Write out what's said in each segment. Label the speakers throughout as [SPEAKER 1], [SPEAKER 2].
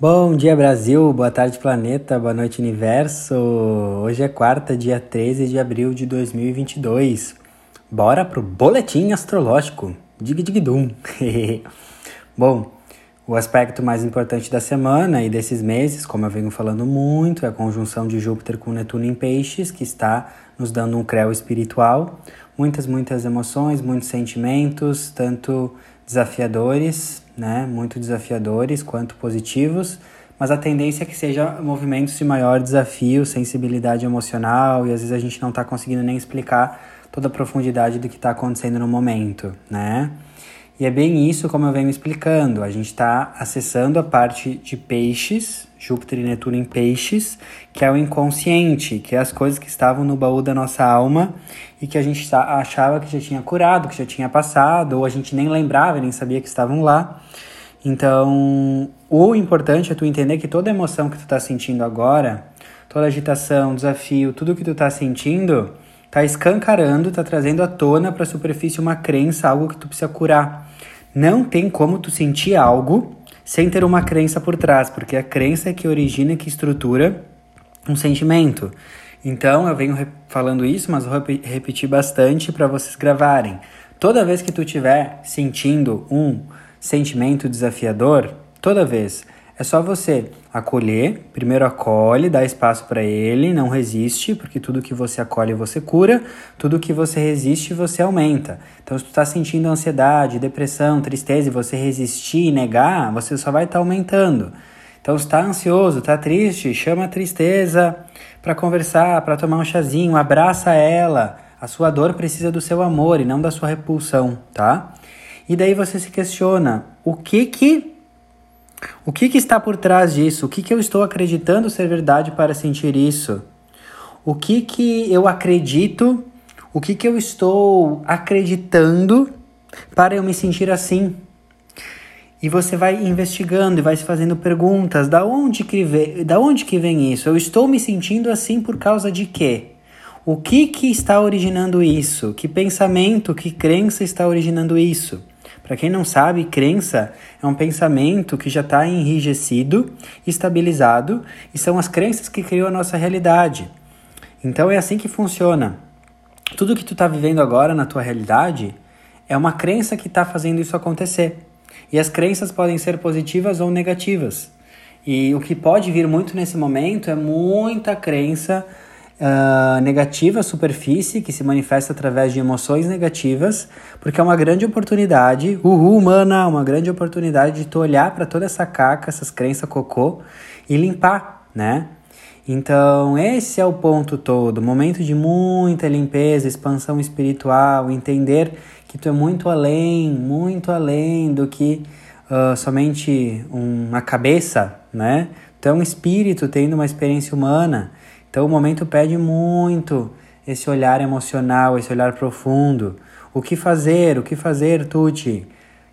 [SPEAKER 1] Bom dia Brasil, boa tarde planeta, boa noite universo. Hoje é quarta, dia 13 de abril de 2022. Bora pro boletim astrológico. Dig dig dum. Bom, o aspecto mais importante da semana e desses meses, como eu venho falando muito, é a conjunção de Júpiter com Netuno em Peixes, que está nos dando um creu espiritual. Muitas, muitas emoções, muitos sentimentos, tanto desafiadores, né, muito desafiadores quanto positivos, mas a tendência é que seja movimentos de maior desafio, sensibilidade emocional e às vezes a gente não está conseguindo nem explicar toda a profundidade do que está acontecendo no momento, né? E é bem isso como eu venho explicando. A gente está acessando a parte de peixes, Júpiter e Netuno em peixes, que é o inconsciente, que é as coisas que estavam no baú da nossa alma e que a gente achava que já tinha curado, que já tinha passado, ou a gente nem lembrava, nem sabia que estavam lá. Então, o importante é tu entender que toda emoção que tu está sentindo agora, toda agitação, desafio, tudo que tu está sentindo, tá escancarando, tá trazendo à tona para a superfície uma crença, algo que tu precisa curar. Não tem como tu sentir algo sem ter uma crença por trás, porque a crença é que origina, que estrutura um sentimento. Então, eu venho falando isso, mas vou repetir bastante para vocês gravarem. Toda vez que tu estiver sentindo um sentimento desafiador, toda vez é só você acolher, primeiro acolhe, dá espaço para ele, não resiste, porque tudo que você acolhe você cura, tudo que você resiste você aumenta. Então, se tu está sentindo ansiedade, depressão, tristeza e você resistir e negar, você só vai estar tá aumentando. Então, se está ansioso, está triste, chama a tristeza para conversar, para tomar um chazinho, abraça ela. A sua dor precisa do seu amor e não da sua repulsão, tá? E daí você se questiona, o que que o que, que está por trás disso? O que, que eu estou acreditando ser verdade para sentir isso? O que, que eu acredito? O que, que eu estou acreditando para eu me sentir assim? E você vai investigando e vai se fazendo perguntas. Da onde que vem, da onde que vem isso? Eu estou me sentindo assim por causa de quê? O que que está originando isso? Que pensamento, que crença está originando isso? Para quem não sabe, crença é um pensamento que já está enrijecido, estabilizado, e são as crenças que criam a nossa realidade. Então é assim que funciona. Tudo que tu está vivendo agora na tua realidade é uma crença que está fazendo isso acontecer. E as crenças podem ser positivas ou negativas. E o que pode vir muito nesse momento é muita crença uh, negativa, superfície, que se manifesta através de emoções negativas, porque é uma grande oportunidade, uhul, humana, uma grande oportunidade de tu olhar para toda essa caca, essas crenças cocô e limpar, né? Então, esse é o ponto todo, momento de muita limpeza, expansão espiritual, entender que tu é muito além, muito além do que uh, somente uma cabeça, né? Tu é um espírito tendo uma experiência humana. Então o momento pede muito esse olhar emocional, esse olhar profundo. O que fazer? O que fazer, Tuti?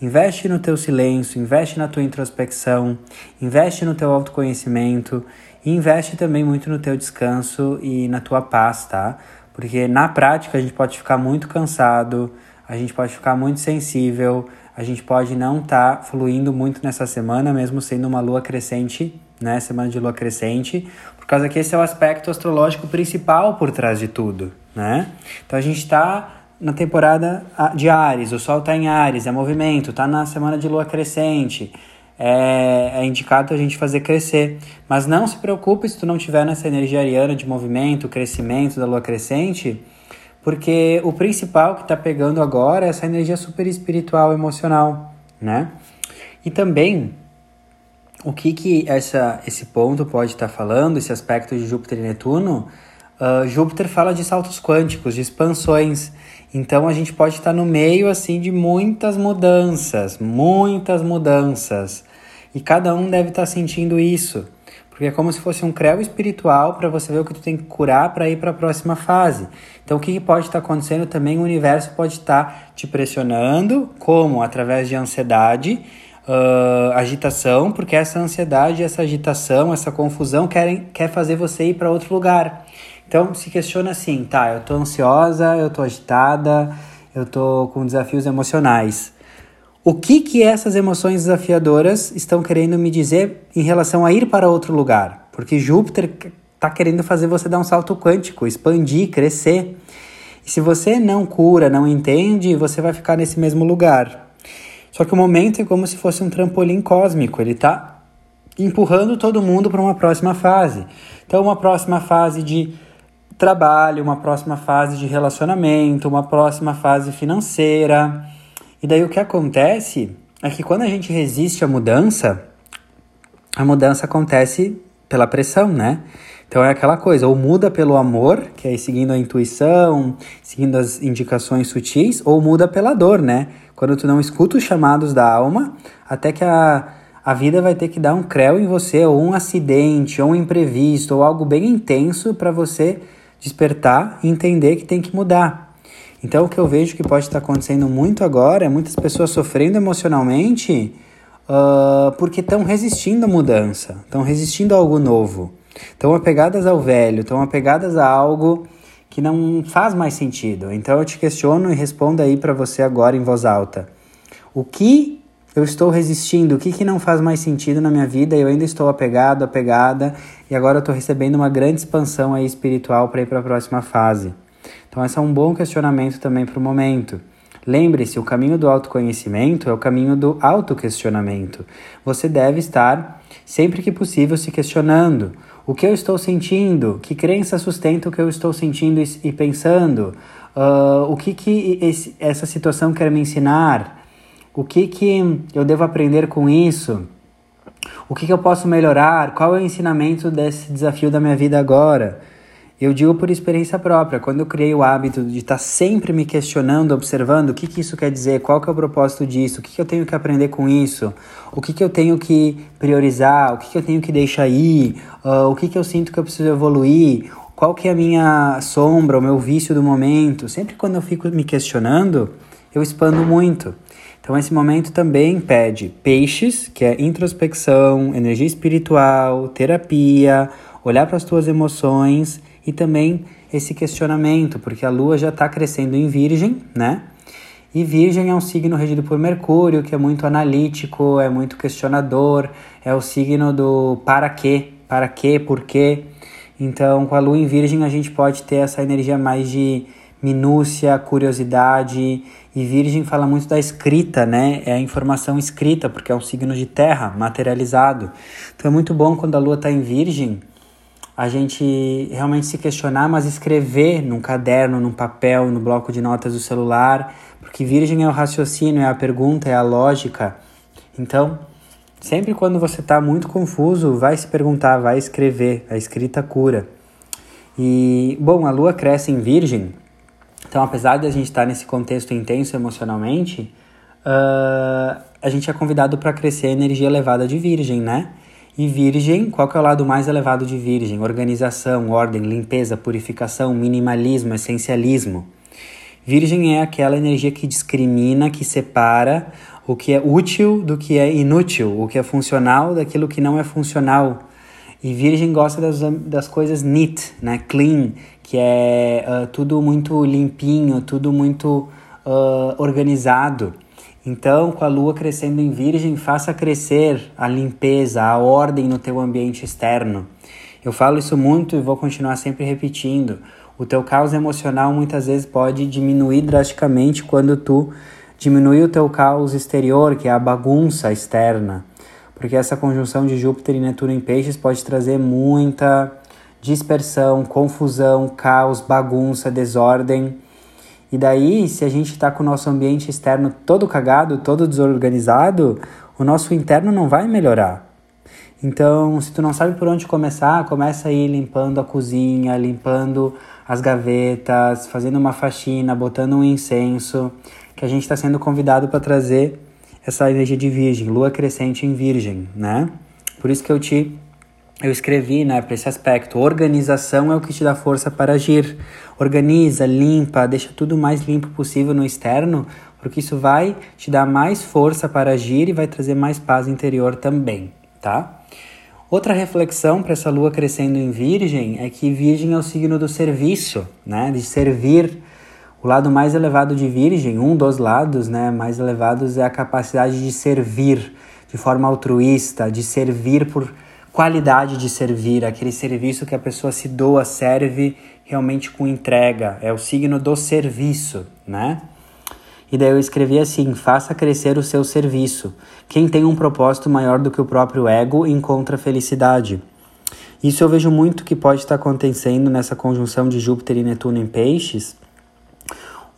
[SPEAKER 1] Investe no teu silêncio, investe na tua introspecção, investe no teu autoconhecimento e investe também muito no teu descanso e na tua paz, tá? Porque na prática a gente pode ficar muito cansado, a gente pode ficar muito sensível, a gente pode não estar tá fluindo muito nessa semana, mesmo sendo uma lua crescente, né? Semana de lua crescente, causa que esse é o aspecto astrológico principal por trás de tudo, né? Então a gente está na temporada de Ares, o Sol está em Ares, é movimento, está na semana de Lua crescente, é, é, indicado a gente fazer crescer. Mas não se preocupe se tu não tiver nessa energia ariana de movimento, crescimento da Lua crescente, porque o principal que está pegando agora é essa energia super espiritual, emocional, né? E também o que, que essa, esse ponto pode estar tá falando, esse aspecto de Júpiter e Netuno? Uh, Júpiter fala de saltos quânticos, de expansões. Então a gente pode estar tá no meio assim de muitas mudanças, muitas mudanças. E cada um deve estar tá sentindo isso. Porque é como se fosse um creu espiritual para você ver o que tu tem que curar para ir para a próxima fase. Então o que, que pode estar acontecendo também? O universo pode estar te pressionando, como através de ansiedade uh, agitação, porque essa ansiedade, essa agitação, essa confusão querem, quer fazer você ir para outro lugar. Então se questiona assim, tá, eu tô ansiosa, eu tô agitada, eu tô com desafios emocionais. O que que essas emoções desafiadoras estão querendo me dizer em relação a ir para outro lugar? Porque Júpiter está querendo fazer você dar um salto quântico, expandir, crescer. E se você não cura, não entende, você vai ficar nesse mesmo lugar. Só que o momento é como se fosse um trampolim cósmico, ele está empurrando todo mundo para uma próxima fase. Então, uma próxima fase de trabalho, uma próxima fase de relacionamento, uma próxima fase financeira. E daí o que acontece é que quando a gente resiste à mudança, a mudança acontece pela pressão, né? Então é aquela coisa, ou muda pelo amor, que é seguindo a intuição, seguindo as indicações sutis, ou muda pela dor, né? Quando tu não escuta os chamados da alma, até que a, a vida vai ter que dar um creu em você, ou um acidente, ou um imprevisto, ou algo bem intenso para você despertar e entender que tem que mudar. Então, o que eu vejo que pode estar acontecendo muito agora é muitas pessoas sofrendo emocionalmente uh, porque estão resistindo à mudança, estão resistindo a algo novo, estão apegadas ao velho, estão apegadas a algo que não faz mais sentido. Então, eu te questiono e respondo aí para você agora em voz alta. O que eu estou resistindo, o que, que não faz mais sentido na minha vida, eu ainda estou apegado, apegada, e agora eu estou recebendo uma grande expansão aí espiritual para ir para a próxima fase. Então, esse é um bom questionamento também para o momento. Lembre-se, o caminho do autoconhecimento é o caminho do autoquestionamento. Você deve estar, sempre que possível, se questionando. O que eu estou sentindo? Que crença sustenta o que eu estou sentindo e pensando? Uh, o que, que esse, essa situação quer me ensinar? O que, que eu devo aprender com isso? O que, que eu posso melhorar? Qual é o ensinamento desse desafio da minha vida agora? Eu digo por experiência própria, quando eu criei o hábito de estar sempre me questionando, observando o que, que isso quer dizer, qual que é o propósito disso, o que, que eu tenho que aprender com isso, o que, que eu tenho que priorizar, o que, que eu tenho que deixar ir, uh, o que, que eu sinto que eu preciso evoluir, qual que é a minha sombra, o meu vício do momento. Sempre quando eu fico me questionando, eu expando muito. Então, esse momento também pede peixes, que é introspecção, energia espiritual, terapia, olhar para as tuas emoções e também esse questionamento, porque a lua já está crescendo em Virgem, né? E Virgem é um signo regido por Mercúrio, que é muito analítico, é muito questionador, é o signo do para quê, para quê, por quê. Então, com a lua em Virgem, a gente pode ter essa energia mais de minúcia, curiosidade. E Virgem fala muito da escrita, né? É a informação escrita, porque é um signo de terra, materializado. Então é muito bom quando a lua está em Virgem, a gente realmente se questionar, mas escrever num caderno, num papel, no bloco de notas do celular, porque Virgem é o raciocínio, é a pergunta, é a lógica. Então, sempre quando você está muito confuso, vai se perguntar, vai escrever. A escrita cura. E, bom, a lua cresce em Virgem então, apesar de a gente estar nesse contexto intenso emocionalmente, uh, a gente é convidado para crescer a energia elevada de Virgem, né? E Virgem, qual que é o lado mais elevado de Virgem? Organização, ordem, limpeza, purificação, minimalismo, essencialismo. Virgem é aquela energia que discrimina, que separa o que é útil do que é inútil, o que é funcional daquilo que não é funcional. E Virgem gosta das, das coisas neat, né? Clean, que é uh, tudo muito limpinho, tudo muito uh, organizado. Então, com a lua crescendo em Virgem, faça crescer a limpeza, a ordem no teu ambiente externo. Eu falo isso muito e vou continuar sempre repetindo. O teu caos emocional muitas vezes pode diminuir drasticamente quando tu diminui o teu caos exterior, que é a bagunça externa. Porque essa conjunção de Júpiter e Netuno em Peixes pode trazer muita dispersão, confusão, caos, bagunça, desordem. E daí, se a gente está com o nosso ambiente externo todo cagado, todo desorganizado, o nosso interno não vai melhorar. Então, se tu não sabe por onde começar, começa aí limpando a cozinha, limpando as gavetas, fazendo uma faxina, botando um incenso, que a gente está sendo convidado para trazer essa energia de virgem, lua crescente em virgem, né? Por isso que eu te eu escrevi né, para esse aspecto. Organização é o que te dá força para agir. Organiza, limpa, deixa tudo mais limpo possível no externo, porque isso vai te dar mais força para agir e vai trazer mais paz interior também, tá? Outra reflexão para essa lua crescendo em Virgem é que Virgem é o signo do serviço, né? De servir O lado mais elevado de Virgem, um dos lados né, mais elevados, é a capacidade de servir de forma altruísta, de servir por qualidade de servir, aquele serviço que a pessoa se doa, serve realmente com entrega, é o signo do serviço, né? E daí eu escrevi assim: faça crescer o seu serviço. Quem tem um propósito maior do que o próprio ego encontra felicidade. Isso eu vejo muito que pode estar acontecendo nessa conjunção de Júpiter e Netuno em Peixes.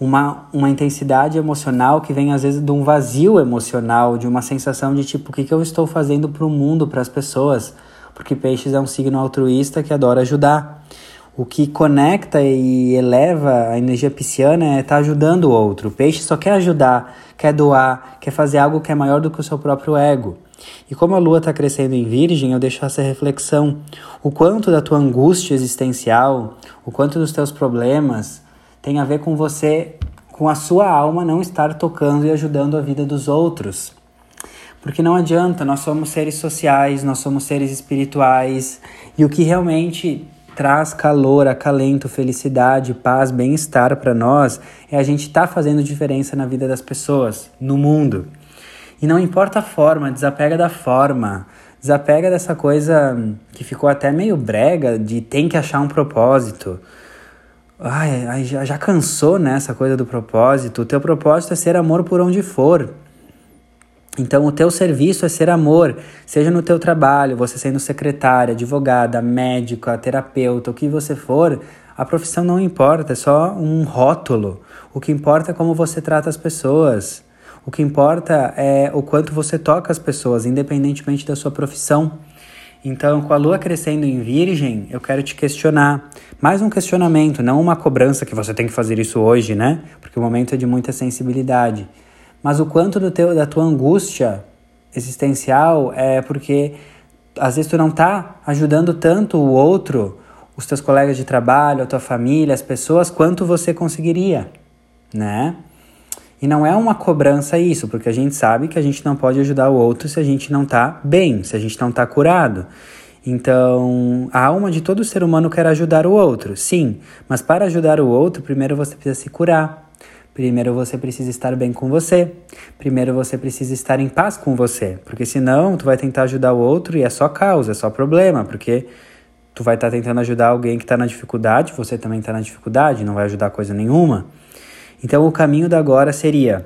[SPEAKER 1] Uma, uma intensidade emocional que vem às vezes de um vazio emocional, de uma sensação de tipo, o que, que eu estou fazendo para o mundo, para as pessoas? Porque Peixes é um signo altruísta que adora ajudar. O que conecta e eleva a energia pisciana é estar tá ajudando o outro. O peixe só quer ajudar, quer doar, quer fazer algo que é maior do que o seu próprio ego. E como a lua está crescendo em Virgem, eu deixo essa reflexão. O quanto da tua angústia existencial, o quanto dos teus problemas tem a ver com você, com a sua alma não estar tocando e ajudando a vida dos outros. Porque não adianta, nós somos seres sociais, nós somos seres espirituais, e o que realmente traz calor, acalento, felicidade, paz, bem-estar para nós é a gente estar tá fazendo diferença na vida das pessoas, no mundo. E não importa a forma, desapega da forma. Desapega dessa coisa que ficou até meio brega de tem que achar um propósito. Ai, já, já cansou né, coisa do propósito. O teu propósito é ser amor por onde for. Então, o teu serviço é ser amor, seja no teu trabalho, você sendo secretária, advogada, médica, terapeuta, o que você for, a profissão não importa, é só um rótulo. O que importa é como você trata as pessoas. O que importa é o quanto você toca as pessoas, independentemente da sua profissão. Então, com a lua crescendo em Virgem, eu quero te questionar. Mais um questionamento, não uma cobrança que você tem que fazer isso hoje, né? Porque o momento é de muita sensibilidade mas o quanto do teu, da tua angústia existencial é porque às vezes tu não está ajudando tanto o outro, os teus colegas de trabalho, a tua família, as pessoas, quanto você conseguiria, né? E não é uma cobrança isso, porque a gente sabe que a gente não pode ajudar o outro se a gente não está bem, se a gente não está curado. Então, a alma de todo ser humano quer ajudar o outro, sim, mas para ajudar o outro, primeiro você precisa se curar. Primeiro você precisa estar bem com você. Primeiro você precisa estar em paz com você, porque senão tu vai tentar ajudar o outro e é só causa, é só problema, porque tu vai estar tentando ajudar alguém que está na dificuldade, você também está na dificuldade, não vai ajudar coisa nenhuma. Então o caminho da agora seria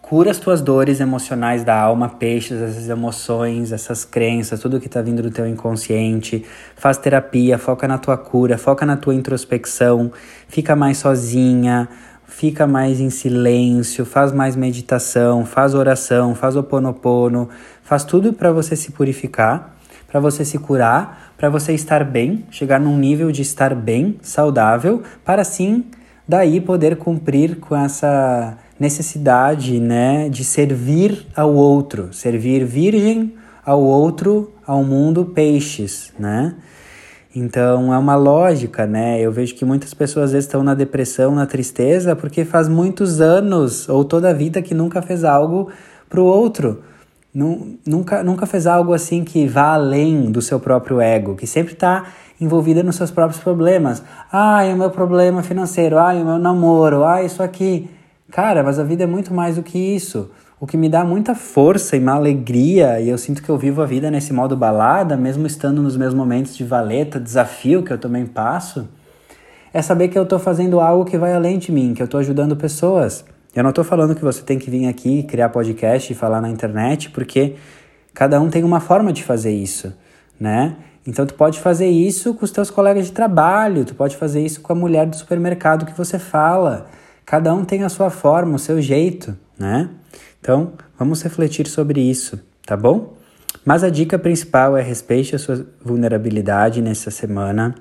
[SPEAKER 1] cura as tuas dores emocionais da alma, peixes essas emoções, essas crenças, tudo que está vindo do teu inconsciente. Faz terapia, foca na tua cura, foca na tua introspecção, fica mais sozinha, fica mais em silêncio, faz mais meditação, faz oração, faz oponopono, faz tudo para você se purificar, para você se curar, para você estar bem, chegar num nível de estar bem, saudável, para assim daí poder cumprir com essa necessidade, né, de servir ao outro, servir virgem ao outro, ao mundo peixes, né? Então é uma lógica, né? Eu vejo que muitas pessoas às vezes estão na depressão, na tristeza, porque faz muitos anos ou toda a vida que nunca fez algo para o outro. Nunca, nunca fez algo assim que vá além do seu próprio ego, que sempre está envolvida nos seus próprios problemas. Ai, o meu problema financeiro, ai, o meu namoro, ai, isso aqui. Cara, mas a vida é muito mais do que isso. O que me dá muita força e uma alegria, e eu sinto que eu vivo a vida nesse modo balada, mesmo estando nos meus momentos de valeta, desafio que eu também passo, é saber que eu estou fazendo algo que vai além de mim, que eu estou ajudando pessoas. Eu não estou falando que você tem que vir aqui criar podcast e falar na internet, porque cada um tem uma forma de fazer isso, né? Então tu pode fazer isso com os teus colegas de trabalho, tu pode fazer isso com a mulher do supermercado que você fala. Cada um tem a sua forma, o seu jeito, né? Então, vamos refletir sobre isso, tá bom? Mas a dica principal é respeite a sua vulnerabilidade nessa semana.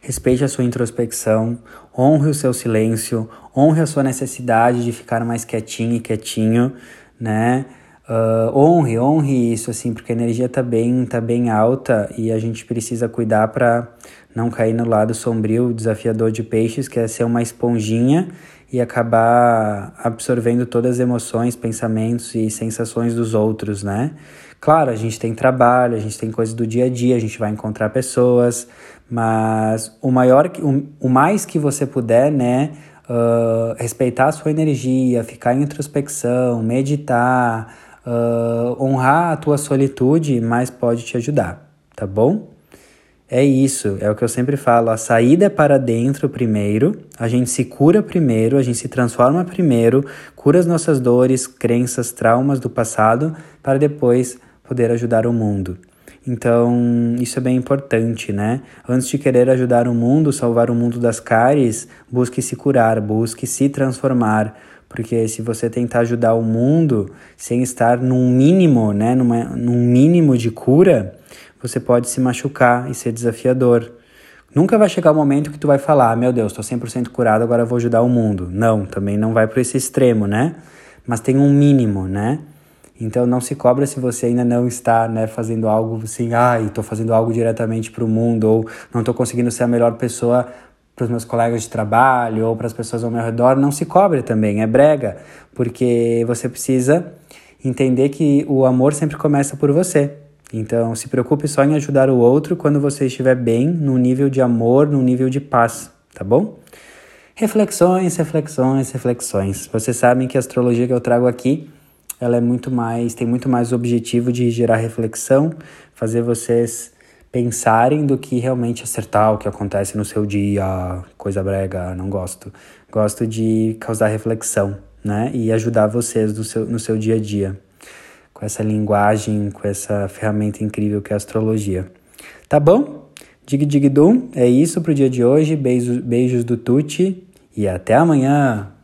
[SPEAKER 1] Respeite a sua introspecção, honre o seu silêncio, honre a sua necessidade de ficar mais quietinho e quietinho, né? Uh, honre, honre isso, assim, porque a energia tá bem, tá bem alta e a gente precisa cuidar para não cair no lado sombrio, desafiador de peixes, que é ser uma esponjinha e acabar absorvendo todas as emoções, pensamentos e sensações dos outros, né? Claro, a gente tem trabalho, a gente tem coisas do dia a dia, a gente vai encontrar pessoas, mas o maior, o, o mais que você puder, né? uh, respeitar a sua energia, ficar em introspecção, meditar, uh, honrar a tua solitude, mais pode te ajudar, tá bom? É isso, é o que eu sempre falo. A saída é para dentro primeiro, a gente se cura primeiro, a gente se transforma primeiro, cura as nossas dores, crenças, traumas do passado, para depois poder ajudar o mundo. Então, isso é bem importante, né? Antes de querer ajudar o mundo, salvar o mundo das cáries, busque se curar, busque se transformar, porque se você tentar ajudar o mundo sem estar num mínimo, né, numa, num mínimo de cura, você pode se machucar e ser desafiador. Nunca vai chegar o momento que tu vai falar, ah, meu Deus, estou 100% curado, agora vou ajudar o mundo. Não, também não vai para esse extremo, né? Mas tem um mínimo, né? Então não se cobra se você ainda não está né, fazendo algo assim, ai, ah, estou fazendo algo diretamente para o mundo, ou não estou conseguindo ser a melhor pessoa para os meus colegas de trabalho ou para as pessoas ao meu redor, não se cobre também, é brega, porque você precisa entender que o amor sempre começa por você. Então, se preocupe só em ajudar o outro quando você estiver bem, no nível de amor, no nível de paz, tá bom? Reflexões, reflexões, reflexões. Vocês sabem que a astrologia que eu trago aqui, ela é muito mais, tem muito mais o objetivo de gerar reflexão, fazer vocês pensarem do que realmente acertar o que acontece no seu dia, coisa brega, não gosto. Gosto de causar reflexão, né? E ajudar vocês no seu, no seu dia a dia com essa linguagem, com essa ferramenta incrível que é a astrologia. Tá bom? Dig Dig Dum, é isso pro dia de hoje. Beijos, beijos do Tuti e até amanhã!